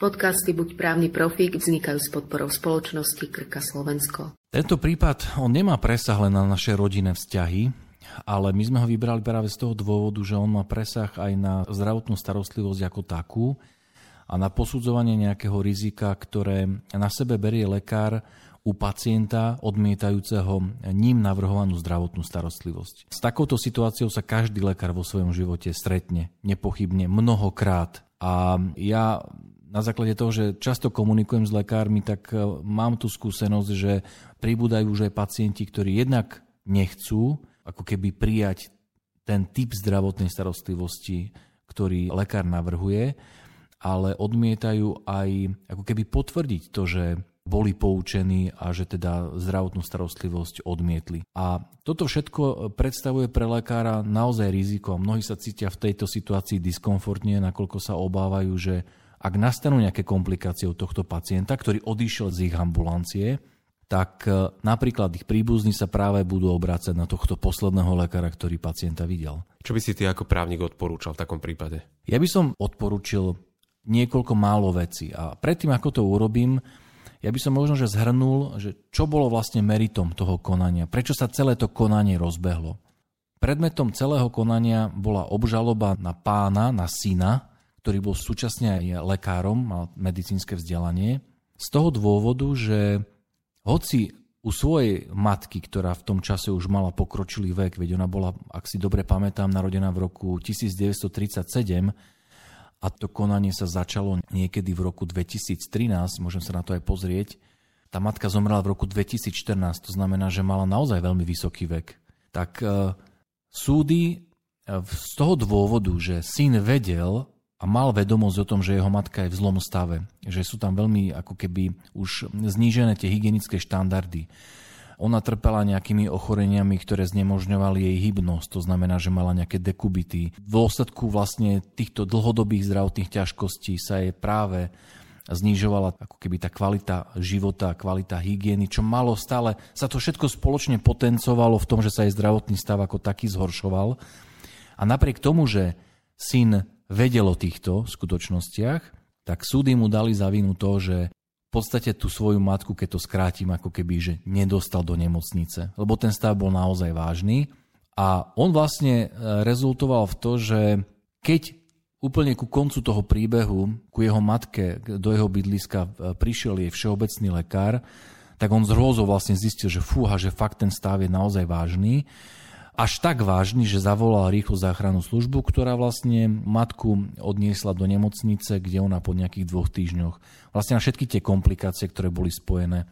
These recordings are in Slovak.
Podcasty Buď právny profík vznikajú s podporou spoločnosti Krka Slovensko. Tento prípad, on nemá presah len na naše rodinné vzťahy, ale my sme ho vybrali práve z toho dôvodu, že on má presah aj na zdravotnú starostlivosť ako takú a na posudzovanie nejakého rizika, ktoré na sebe berie lekár u pacienta odmietajúceho ním navrhovanú zdravotnú starostlivosť. S takouto situáciou sa každý lekár vo svojom živote stretne, nepochybne, mnohokrát. A ja na základe toho, že často komunikujem s lekármi, tak e, mám tú skúsenosť, že pribúdajú už aj pacienti, ktorí jednak nechcú ako keby prijať ten typ zdravotnej starostlivosti, ktorý lekár navrhuje, ale odmietajú aj ako keby potvrdiť to, že boli poučení a že teda zdravotnú starostlivosť odmietli. A toto všetko predstavuje pre lekára naozaj riziko. Mnohí sa cítia v tejto situácii diskomfortne, nakoľko sa obávajú, že ak nastanú nejaké komplikácie u tohto pacienta, ktorý odišiel z ich ambulancie, tak e, napríklad ich príbuzní sa práve budú obrácať na tohto posledného lekára, ktorý pacienta videl. Čo by si ty ako právnik odporúčal v takom prípade? Ja by som odporúčil niekoľko málo vecí. A predtým, ako to urobím, ja by som možno že zhrnul, že čo bolo vlastne meritom toho konania, prečo sa celé to konanie rozbehlo. Predmetom celého konania bola obžaloba na pána, na syna, ktorý bol súčasne aj lekárom, mal medicínske vzdelanie, z toho dôvodu, že hoci u svojej matky, ktorá v tom čase už mala pokročilý vek, veď ona bola, ak si dobre pamätám, narodená v roku 1937 a to konanie sa začalo niekedy v roku 2013, môžem sa na to aj pozrieť. Tá matka zomrela v roku 2014, to znamená, že mala naozaj veľmi vysoký vek. Tak e, súdy e, z toho dôvodu, že syn vedel, a mal vedomosť o tom, že jeho matka je v zlom stave, že sú tam veľmi ako keby už znížené tie hygienické štandardy. Ona trpela nejakými ochoreniami, ktoré znemožňovali jej hybnosť, to znamená, že mala nejaké dekubity. V dôsledku vlastne týchto dlhodobých zdravotných ťažkostí sa jej práve znižovala ako keby tá kvalita života, kvalita hygieny, čo malo stále, sa to všetko spoločne potencovalo v tom, že sa jej zdravotný stav ako taký zhoršoval. A napriek tomu, že syn vedel o týchto skutočnostiach, tak súdy mu dali za vinu to, že v podstate tú svoju matku, keď to skrátim, ako keby, že nedostal do nemocnice, lebo ten stav bol naozaj vážny. A on vlastne e, rezultoval v to, že keď úplne ku koncu toho príbehu, ku jeho matke, do jeho bydliska e, prišiel jej všeobecný lekár, tak on z hrôzou vlastne zistil, že fúha, že fakt ten stav je naozaj vážny až tak vážny, že zavolal rýchlu záchrannú službu, ktorá vlastne matku odniesla do nemocnice, kde ona po nejakých dvoch týždňoch vlastne na všetky tie komplikácie, ktoré boli spojené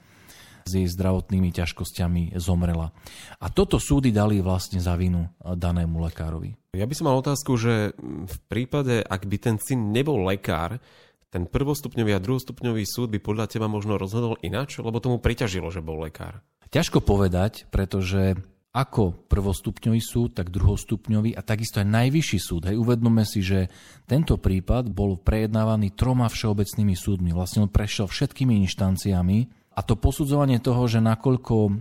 s jej zdravotnými ťažkosťami zomrela. A toto súdy dali vlastne za vinu danému lekárovi. Ja by som mal otázku, že v prípade, ak by ten syn nebol lekár, ten prvostupňový a druhostupňový súd by podľa teba možno rozhodol ináč, lebo tomu priťažilo, že bol lekár. Ťažko povedať, pretože ako prvostupňový súd, tak druhostupňový a takisto aj najvyšší súd. Hej, uvedome si, že tento prípad bol prejednávaný troma všeobecnými súdmi. Vlastne on prešiel všetkými inštanciami a to posudzovanie toho, že nakoľko e,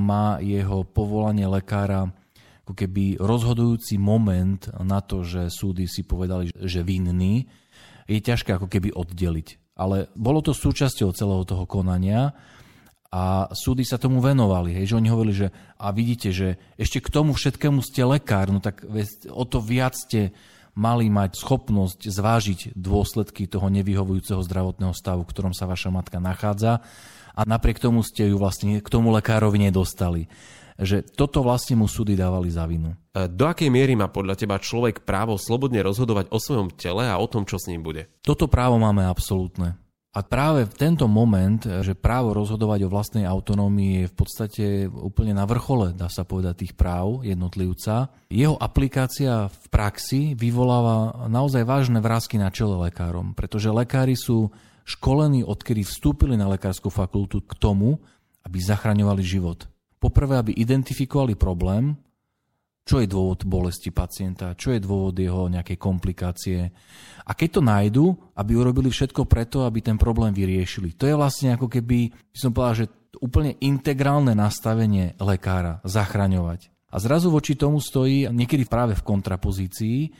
má jeho povolanie lekára ako keby rozhodujúci moment na to, že súdy si povedali, že vinný, je ťažké ako keby oddeliť. Ale bolo to súčasťou celého toho konania a súdy sa tomu venovali, hej, že oni hovorili, že a vidíte, že ešte k tomu všetkému ste lekár, no tak o to viac ste mali mať schopnosť zvážiť dôsledky toho nevyhovujúceho zdravotného stavu, v ktorom sa vaša matka nachádza a napriek tomu ste ju vlastne k tomu lekárovi nedostali. Že toto vlastne mu súdy dávali za vinu. E, do akej miery má podľa teba človek právo slobodne rozhodovať o svojom tele a o tom, čo s ním bude? Toto právo máme absolútne. A práve v tento moment, že právo rozhodovať o vlastnej autonómii je v podstate úplne na vrchole, dá sa povedať, tých práv jednotlivca, jeho aplikácia v praxi vyvoláva naozaj vážne vrázky na čele lekárom, pretože lekári sú školení, odkedy vstúpili na lekárskú fakultu k tomu, aby zachraňovali život. Poprvé, aby identifikovali problém, čo je dôvod bolesti pacienta, čo je dôvod jeho nejakej komplikácie. A keď to nájdu, aby urobili všetko preto, aby ten problém vyriešili. To je vlastne ako keby, by som povedal, že úplne integrálne nastavenie lekára, zachraňovať. A zrazu voči tomu stojí, niekedy práve v kontrapozícii,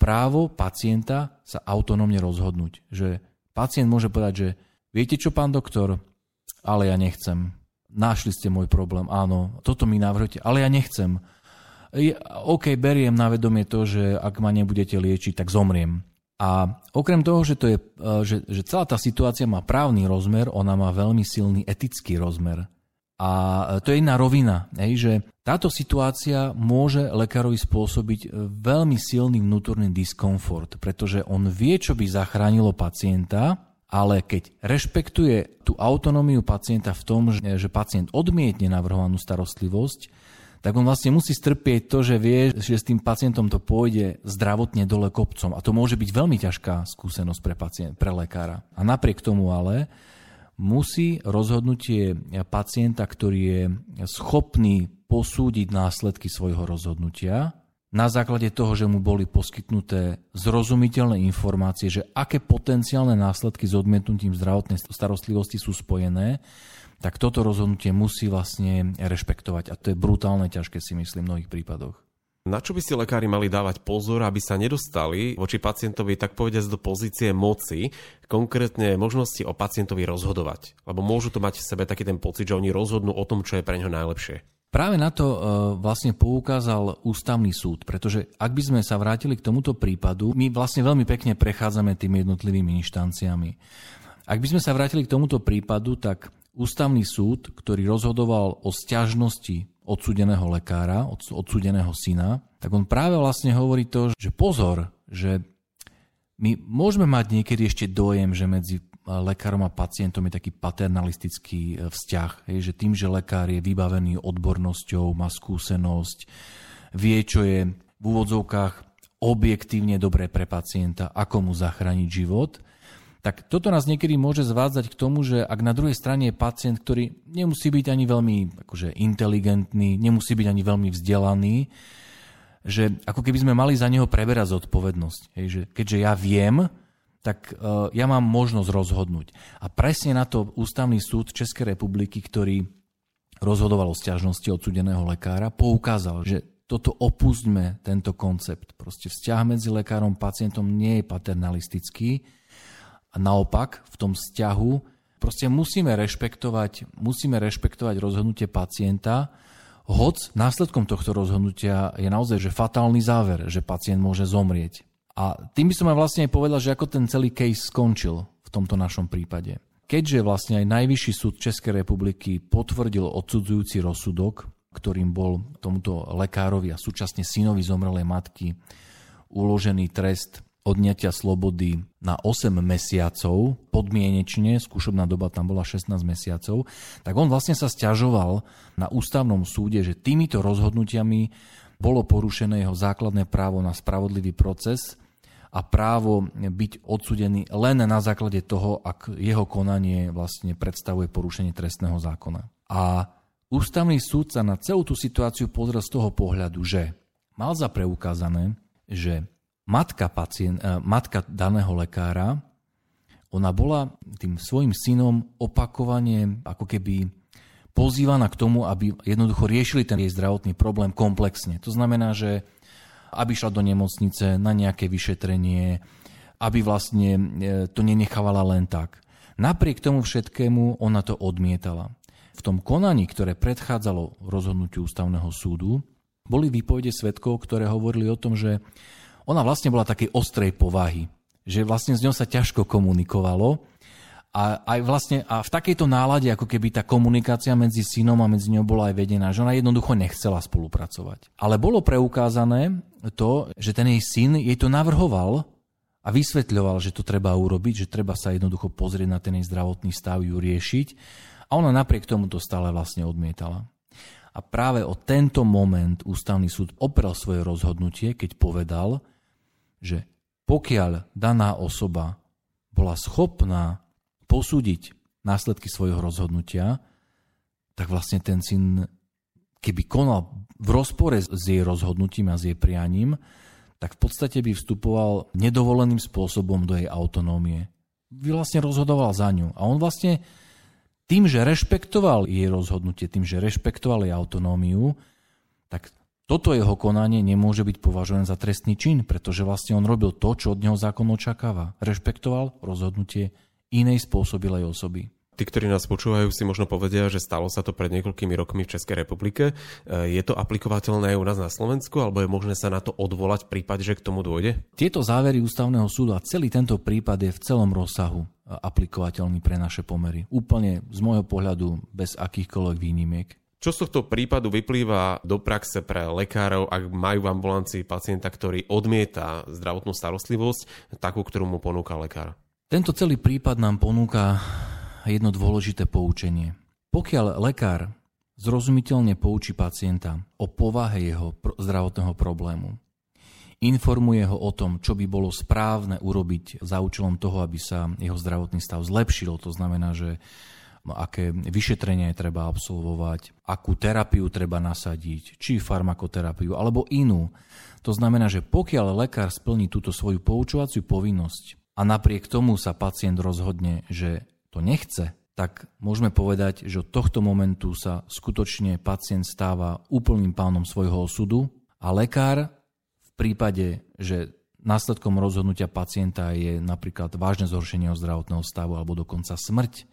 právo pacienta sa autonómne rozhodnúť, že pacient môže povedať, že viete čo, pán doktor, ale ja nechcem. Našli ste môj problém, áno, toto mi navrhujete, ale ja nechcem. OK, beriem na vedomie to, že ak ma nebudete liečiť, tak zomriem. A okrem toho, že, to je, e, že, že celá tá situácia má právny rozmer, ona má veľmi silný etický rozmer. A e, to je jedna rovina, hej, že táto situácia môže lekárovi spôsobiť e, veľmi silný vnútorný diskomfort, pretože on vie, čo by zachránilo pacienta, ale keď rešpektuje tú autonómiu pacienta v tom, že pacient odmietne navrhovanú starostlivosť, tak on vlastne musí strpieť to, že vie, že s tým pacientom to pôjde zdravotne dole kopcom. A to môže byť veľmi ťažká skúsenosť pre, pacient, pre lekára. A napriek tomu ale musí rozhodnutie pacienta, ktorý je schopný posúdiť následky svojho rozhodnutia, na základe toho, že mu boli poskytnuté zrozumiteľné informácie, že aké potenciálne následky s odmietnutím zdravotnej starostlivosti sú spojené, tak toto rozhodnutie musí vlastne rešpektovať. A to je brutálne ťažké si myslím v mnohých prípadoch. Na čo by si lekári mali dávať pozor, aby sa nedostali voči pacientovi tak povediať do pozície moci, konkrétne možnosti o pacientovi rozhodovať? Lebo môžu to mať v sebe taký ten pocit, že oni rozhodnú o tom, čo je pre ňo najlepšie. Práve na to uh, vlastne poukázal ústavný súd, pretože ak by sme sa vrátili k tomuto prípadu, my vlastne veľmi pekne prechádzame tými jednotlivými inštanciami. Ak by sme sa vrátili k tomuto prípadu, tak ústavný súd, ktorý rozhodoval o stiažnosti odsudeného lekára, odsudeného syna, tak on práve vlastne hovorí to, že pozor, že my môžeme mať niekedy ešte dojem, že medzi lekárom a pacientom je taký paternalistický e, vzťah, hej, že tým, že lekár je vybavený odbornosťou, má skúsenosť, vie, čo je v úvodzovkách objektívne dobré pre pacienta, ako mu zachrániť život, tak toto nás niekedy môže zvádzať k tomu, že ak na druhej strane je pacient, ktorý nemusí byť ani veľmi akože, inteligentný, nemusí byť ani veľmi vzdelaný, že ako keby sme mali za neho preberať zodpovednosť. Hej, že keďže ja viem, tak uh, ja mám možnosť rozhodnúť. A presne na to ústavný súd Českej republiky, ktorý rozhodoval o stiažnosti odsudeného lekára, poukázal, že toto opustme, tento koncept. Proste vzťah medzi lekárom a pacientom nie je paternalistický, a naopak v tom vzťahu proste musíme rešpektovať, musíme rešpektovať rozhodnutie pacienta, hoc následkom tohto rozhodnutia je naozaj že fatálny záver, že pacient môže zomrieť. A tým by som aj vlastne povedal, že ako ten celý case skončil v tomto našom prípade. Keďže vlastne aj Najvyšší súd Českej republiky potvrdil odsudzujúci rozsudok, ktorým bol tomuto lekárovi a súčasne synovi zomrelej matky uložený trest odňatia slobody na 8 mesiacov, podmienečne, skúšobná doba tam bola 16 mesiacov, tak on vlastne sa stiažoval na ústavnom súde, že týmito rozhodnutiami bolo porušené jeho základné právo na spravodlivý proces a právo byť odsudený len na základe toho, ak jeho konanie vlastne predstavuje porušenie trestného zákona. A ústavný súd sa na celú tú situáciu pozrel z toho pohľadu, že mal za preukázané, že matka, pacient, eh, matka daného lekára, ona bola tým svojim synom opakovane ako keby pozývaná k tomu, aby jednoducho riešili ten jej zdravotný problém komplexne. To znamená, že aby šla do nemocnice na nejaké vyšetrenie, aby vlastne eh, to nenechávala len tak. Napriek tomu všetkému ona to odmietala. V tom konaní, ktoré predchádzalo rozhodnutiu ústavného súdu, boli výpovede svetkov, ktoré hovorili o tom, že ona vlastne bola takej ostrej povahy, že vlastne s ňou sa ťažko komunikovalo a, aj vlastne, a v takejto nálade, ako keby tá komunikácia medzi synom a medzi ňou bola aj vedená, že ona jednoducho nechcela spolupracovať. Ale bolo preukázané to, že ten jej syn jej to navrhoval a vysvetľoval, že to treba urobiť, že treba sa jednoducho pozrieť na ten jej zdravotný stav, ju riešiť. A ona napriek tomu to stále vlastne odmietala. A práve o tento moment ústavný súd oprel svoje rozhodnutie, keď povedal, že pokiaľ daná osoba bola schopná posúdiť následky svojho rozhodnutia, tak vlastne ten syn, keby konal v rozpore s jej rozhodnutím a s jej prianím, tak v podstate by vstupoval nedovoleným spôsobom do jej autonómie. Vlastne rozhodoval za ňu. A on vlastne tým, že rešpektoval jej rozhodnutie, tým, že rešpektoval jej autonómiu, tak toto jeho konanie nemôže byť považované za trestný čin, pretože vlastne on robil to, čo od neho zákon očakáva. Rešpektoval rozhodnutie inej spôsobilej osoby. Tí, ktorí nás počúvajú, si možno povedia, že stalo sa to pred niekoľkými rokmi v Českej republike. E, je to aplikovateľné aj u nás na Slovensku, alebo je možné sa na to odvolať v prípade, že k tomu dôjde? Tieto závery ústavného súdu a celý tento prípad je v celom rozsahu e, aplikovateľný pre naše pomery. Úplne z môjho pohľadu bez akýchkoľvek výnimiek. Čo z tohto prípadu vyplýva do praxe pre lekárov, ak majú v ambulancii pacienta, ktorý odmieta zdravotnú starostlivosť, takú, ktorú mu ponúka lekár? Tento celý prípad nám ponúka jedno dôležité poučenie. Pokiaľ lekár zrozumiteľne poučí pacienta o povahe jeho zdravotného problému, informuje ho o tom, čo by bolo správne urobiť za účelom toho, aby sa jeho zdravotný stav zlepšil, to znamená, že aké vyšetrenie treba absolvovať, akú terapiu treba nasadiť, či farmakoterapiu alebo inú. To znamená, že pokiaľ lekár splní túto svoju poučovaciu povinnosť a napriek tomu sa pacient rozhodne, že to nechce, tak môžeme povedať, že od tohto momentu sa skutočne pacient stáva úplným pánom svojho osudu a lekár v prípade, že následkom rozhodnutia pacienta je napríklad vážne zhoršenie zdravotného stavu alebo dokonca smrť,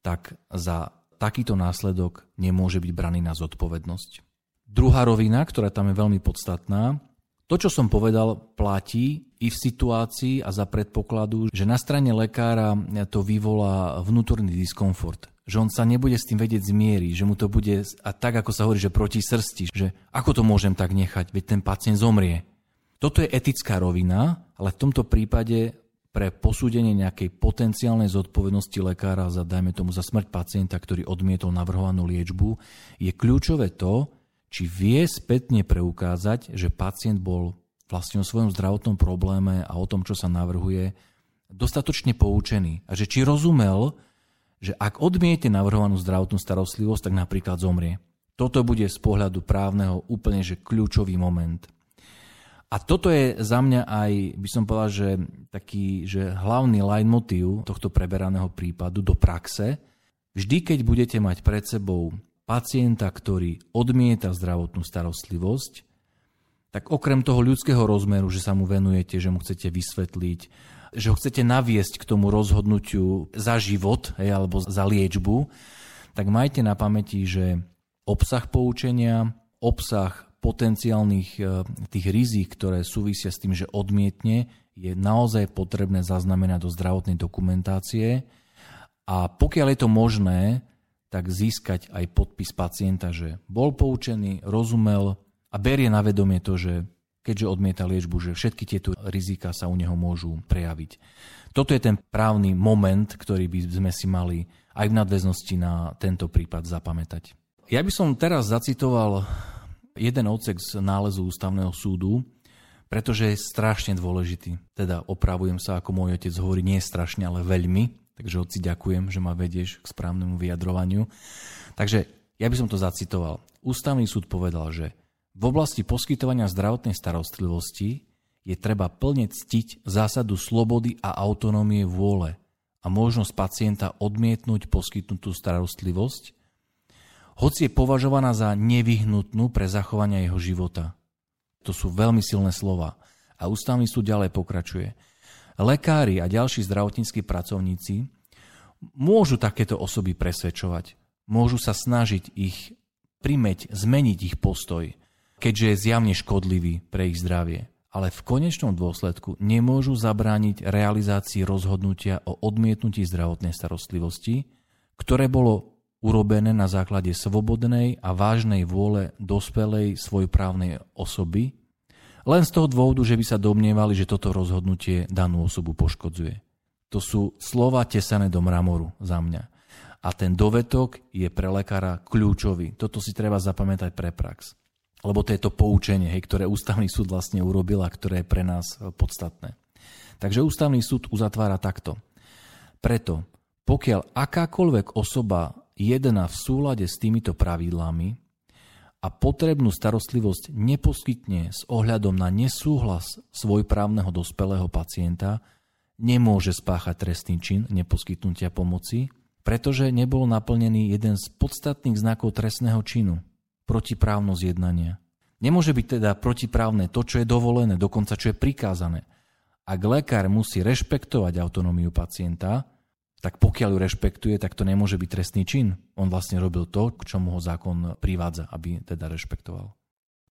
tak za takýto následok nemôže byť braný na zodpovednosť. Druhá rovina, ktorá tam je veľmi podstatná, to, čo som povedal, platí i v situácii a za predpokladu, že na strane lekára to vyvolá vnútorný diskomfort. Že on sa nebude s tým vedieť zmieriť, že mu to bude, a tak ako sa hovorí, že proti srsti, že ako to môžem tak nechať, veď ten pacient zomrie. Toto je etická rovina, ale v tomto prípade pre posúdenie nejakej potenciálnej zodpovednosti lekára za, dajme tomu, za smrť pacienta, ktorý odmietol navrhovanú liečbu, je kľúčové to, či vie spätne preukázať, že pacient bol vlastne o svojom zdravotnom probléme a o tom, čo sa navrhuje, dostatočne poučený. A že či rozumel, že ak odmiete navrhovanú zdravotnú starostlivosť, tak napríklad zomrie. Toto bude z pohľadu právneho úplne že kľúčový moment. A toto je za mňa aj, by som povedal, že taký že hlavný line motív tohto preberaného prípadu do praxe. Vždy, keď budete mať pred sebou pacienta, ktorý odmieta zdravotnú starostlivosť, tak okrem toho ľudského rozmeru, že sa mu venujete, že mu chcete vysvetliť, že ho chcete naviesť k tomu rozhodnutiu za život hej, alebo za liečbu, tak majte na pamäti, že obsah poučenia, obsah potenciálnych e, tých rizik, ktoré súvisia s tým, že odmietne, je naozaj potrebné zaznamenať do zdravotnej dokumentácie. A pokiaľ je to možné, tak získať aj podpis pacienta, že bol poučený, rozumel a berie na vedomie to, že keďže odmieta liečbu, že všetky tieto rizika sa u neho môžu prejaviť. Toto je ten právny moment, ktorý by sme si mali aj v nadväznosti na tento prípad zapamätať. Ja by som teraz zacitoval jeden odsek z nálezu ústavného súdu, pretože je strašne dôležitý. Teda opravujem sa, ako môj otec hovorí, nie strašne, ale veľmi. Takže oci ďakujem, že ma vedieš k správnemu vyjadrovaniu. Takže ja by som to zacitoval. Ústavný súd povedal, že v oblasti poskytovania zdravotnej starostlivosti je treba plne ctiť zásadu slobody a autonómie vôle a možnosť pacienta odmietnúť poskytnutú starostlivosť, hoci je považovaná za nevyhnutnú pre zachovanie jeho života. To sú veľmi silné slova. A ústavný súd ďalej pokračuje lekári a ďalší zdravotníckí pracovníci môžu takéto osoby presvedčovať. Môžu sa snažiť ich primeť, zmeniť ich postoj, keďže je zjavne škodlivý pre ich zdravie. Ale v konečnom dôsledku nemôžu zabrániť realizácii rozhodnutia o odmietnutí zdravotnej starostlivosti, ktoré bolo urobené na základe svobodnej a vážnej vôle dospelej svojprávnej osoby, len z toho dôvodu, že by sa domnievali, že toto rozhodnutie danú osobu poškodzuje. To sú slova tesané do mramoru za mňa. A ten dovetok je pre lekára kľúčový. Toto si treba zapamätať pre prax. Lebo to je to poučenie, hej, ktoré ústavný súd vlastne urobil a ktoré je pre nás podstatné. Takže ústavný súd uzatvára takto. Preto, pokiaľ akákoľvek osoba jedná v súlade s týmito pravidlami, a potrebnú starostlivosť neposkytne s ohľadom na nesúhlas svojprávneho dospelého pacienta, nemôže spáchať trestný čin neposkytnutia pomoci, pretože nebol naplnený jeden z podstatných znakov trestného činu protiprávnosť jednania. Nemôže byť teda protiprávne to, čo je dovolené, dokonca čo je prikázané. Ak lekár musí rešpektovať autonómiu pacienta tak pokiaľ ju rešpektuje, tak to nemôže byť trestný čin. On vlastne robil to, k čomu ho zákon privádza, aby teda rešpektoval.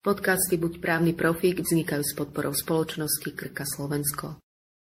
Podcasty Buď právny profík vznikajú s podporou spoločnosti Krka Slovensko.